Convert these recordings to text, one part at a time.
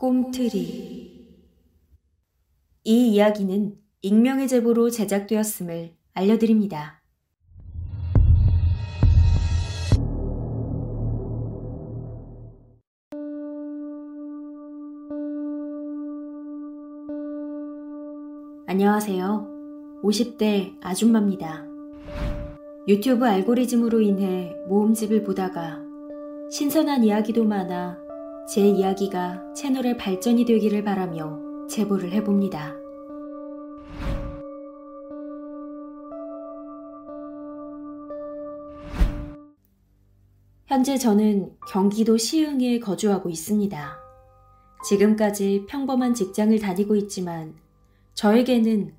꼼트리 이 이야기는 익명의 제보로 제작되었음을 알려드립니다. 안녕하세요. 50대 아줌마입니다. 유튜브 알고리즘으로 인해 모음집을 보다가 신선한 이야기도 많아 제 이야기가 채널의 발전이 되기를 바라며 제보를 해봅니다. 현재 저는 경기도 시흥에 거주하고 있습니다. 지금까지 평범한 직장을 다니고 있지만 저에게는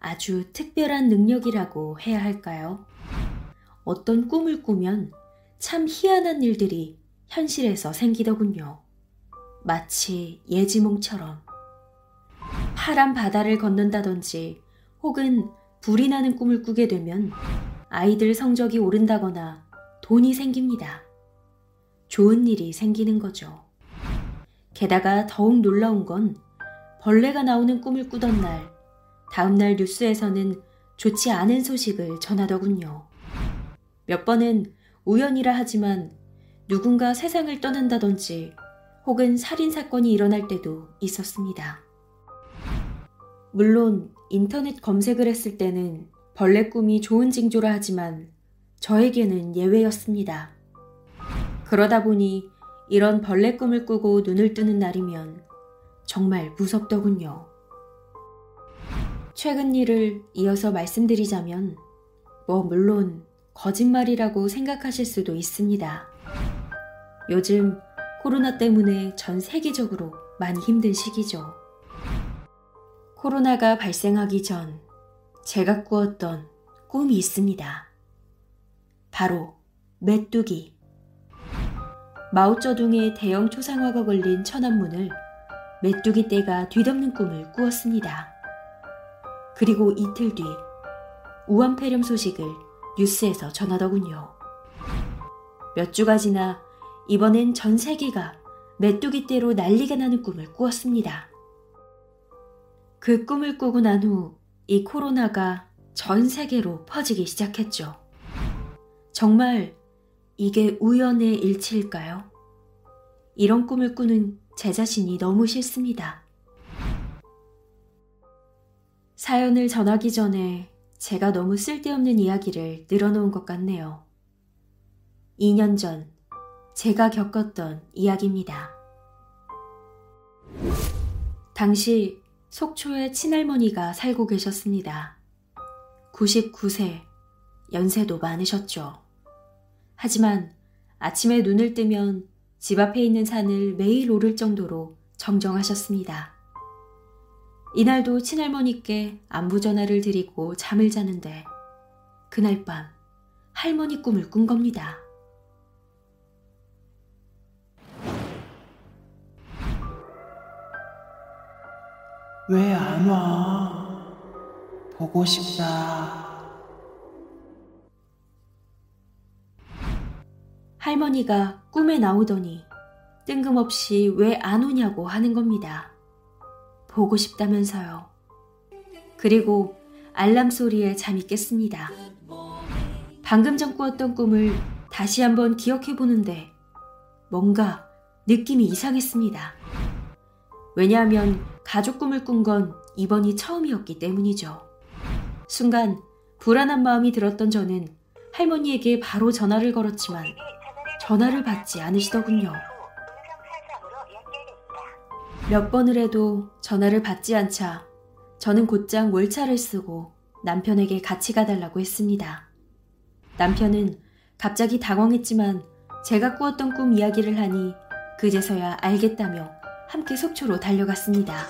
아주 특별한 능력이라고 해야 할까요? 어떤 꿈을 꾸면 참 희한한 일들이 현실에서 생기더군요. 마치 예지몽처럼. 파란 바다를 걷는다든지 혹은 불이 나는 꿈을 꾸게 되면 아이들 성적이 오른다거나 돈이 생깁니다. 좋은 일이 생기는 거죠. 게다가 더욱 놀라운 건 벌레가 나오는 꿈을 꾸던 날, 다음날 뉴스에서는 좋지 않은 소식을 전하더군요. 몇 번은 우연이라 하지만 누군가 세상을 떠난다든지 혹은 살인사건이 일어날 때도 있었습니다. 물론 인터넷 검색을 했을 때는 벌레 꿈이 좋은 징조라 하지만 저에게는 예외였습니다. 그러다 보니 이런 벌레 꿈을 꾸고 눈을 뜨는 날이면 정말 무섭더군요. 최근 일을 이어서 말씀드리자면, 뭐, 물론, 거짓말이라고 생각하실 수도 있습니다. 요즘 코로나 때문에 전 세계적으로 많이 힘든 시기죠. 코로나가 발생하기 전 제가 꾸었던 꿈이 있습니다. 바로 메뚜기. 마오쩌둥의 대형 초상화가 걸린 천안문을 메뚜기 떼가 뒤덮는 꿈을 꾸었습니다. 그리고 이틀 뒤 우한 폐렴 소식을 뉴스에서 전하더군요. 몇 주가 지나 이번엔 전 세계가 메뚜기 떼로 난리가 나는 꿈을 꾸었습니다. 그 꿈을 꾸고 난 후 이 코로나가 전 세계로 퍼지기 시작했죠. 정말 이게 우연의 일치일까요? 이런 꿈을 꾸는 제 자신이 너무 싫습니다. 사연을 전하기 전에 제가 너무 쓸데없는 이야기를 늘어놓은 것 같네요. 2년 전 제가 겪었던 이야기입니다. 당시 속초에 친할머니가 살고 계셨습니다. 99세, 연세도 많으셨죠. 하지만 아침에 눈을 뜨면 집 앞에 있는 산을 매일 오를 정도로 정정하셨습니다. 이날도 친할머니께 안부 전화를 드리고 잠을 자는데 그날 밤 할머니 꿈을 꾼 겁니다. 왜 안 와? 보고 싶다. 할머니가 꿈에 나오더니 뜬금없이 왜 안 오냐고 하는 겁니다. 보고 싶다면서요. 그리고 알람 소리에 잠이 깼습니다. 방금 전 꾸었던 꿈을 다시 한번 기억해 보는데 뭔가 느낌이 이상했습니다. 왜냐하면 가족 꿈을 꾼 건 이번이 처음이었기 때문이죠. 순간 불안한 마음이 들었던 저는 할머니에게 바로 전화를 걸었지만 전화를 받지 않으시더군요. 몇 번을 해도 전화를 받지 않자 저는 곧장 월차를 쓰고 남편에게 같이 가달라고 했습니다. 남편은 갑자기 당황했지만 제가 꾸었던 꿈 이야기를 하니 그제서야 알겠다며 함께 속초로 달려갔습니다.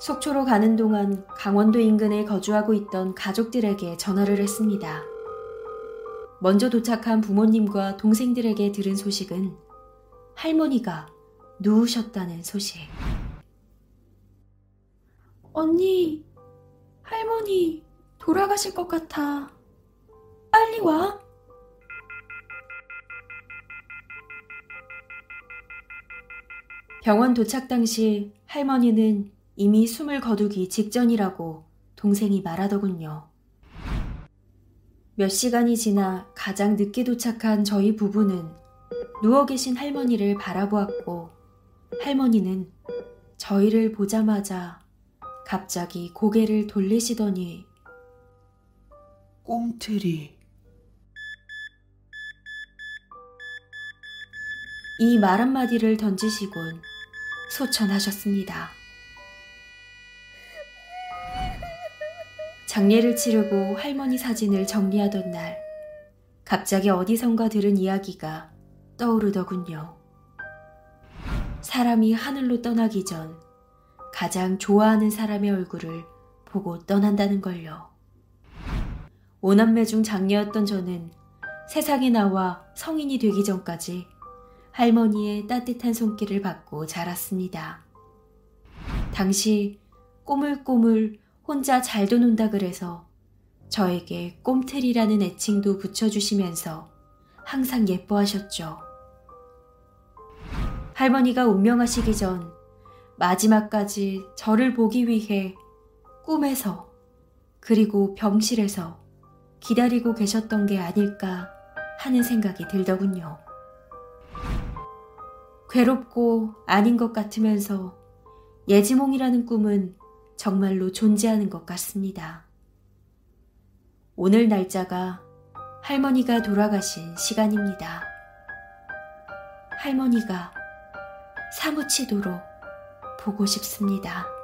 속초로 가는 동안 강원도 인근에 거주하고 있던 가족들에게 전화를 했습니다. 먼저 도착한 부모님과 동생들에게 들은 소식은 할머니가 누우셨다는 소식. 언니, 할머니 돌아가실 것 같아. 빨리 와. 병원 도착 당시 할머니는 이미 숨을 거두기 직전이라고 동생이 말하더군요. 몇 시간이 지나 가장 늦게 도착한 저희 부부는 누워 계신 할머니를 바라보았고 할머니는 저희를 보자마자 갑자기 고개를 돌리시더니 꽁트리. 이 말 한마디를 던지시곤 소천하셨습니다. 장례를 치르고 할머니 사진을 정리하던 날, 갑자기 어디선가 들은 이야기가 떠오르더군요. 사람이 하늘로 떠나기 전 가장 좋아하는 사람의 얼굴을 보고 떠난다는 걸요. 오남매 중 장녀였던 저는 세상에 나와 성인이 되기 전까지 할머니의 따뜻한 손길을 받고 자랐습니다. 당시 꼬물꼬물 혼자 잘도 논다 그래서 저에게 꼼틀이라는 애칭도 붙여주시면서 항상 예뻐하셨죠. 할머니가 운명하시기 전 마지막까지 저를 보기 위해 꿈에서 그리고 병실에서 기다리고 계셨던 게 아닐까 하는 생각이 들더군요. 괴롭고 아닌 것 같으면서 예지몽이라는 꿈은 정말로 존재하는 것 같습니다. 오늘 날짜가 할머니가 돌아가신 시간입니다. 할머니가 사무치도록 보고 싶습니다.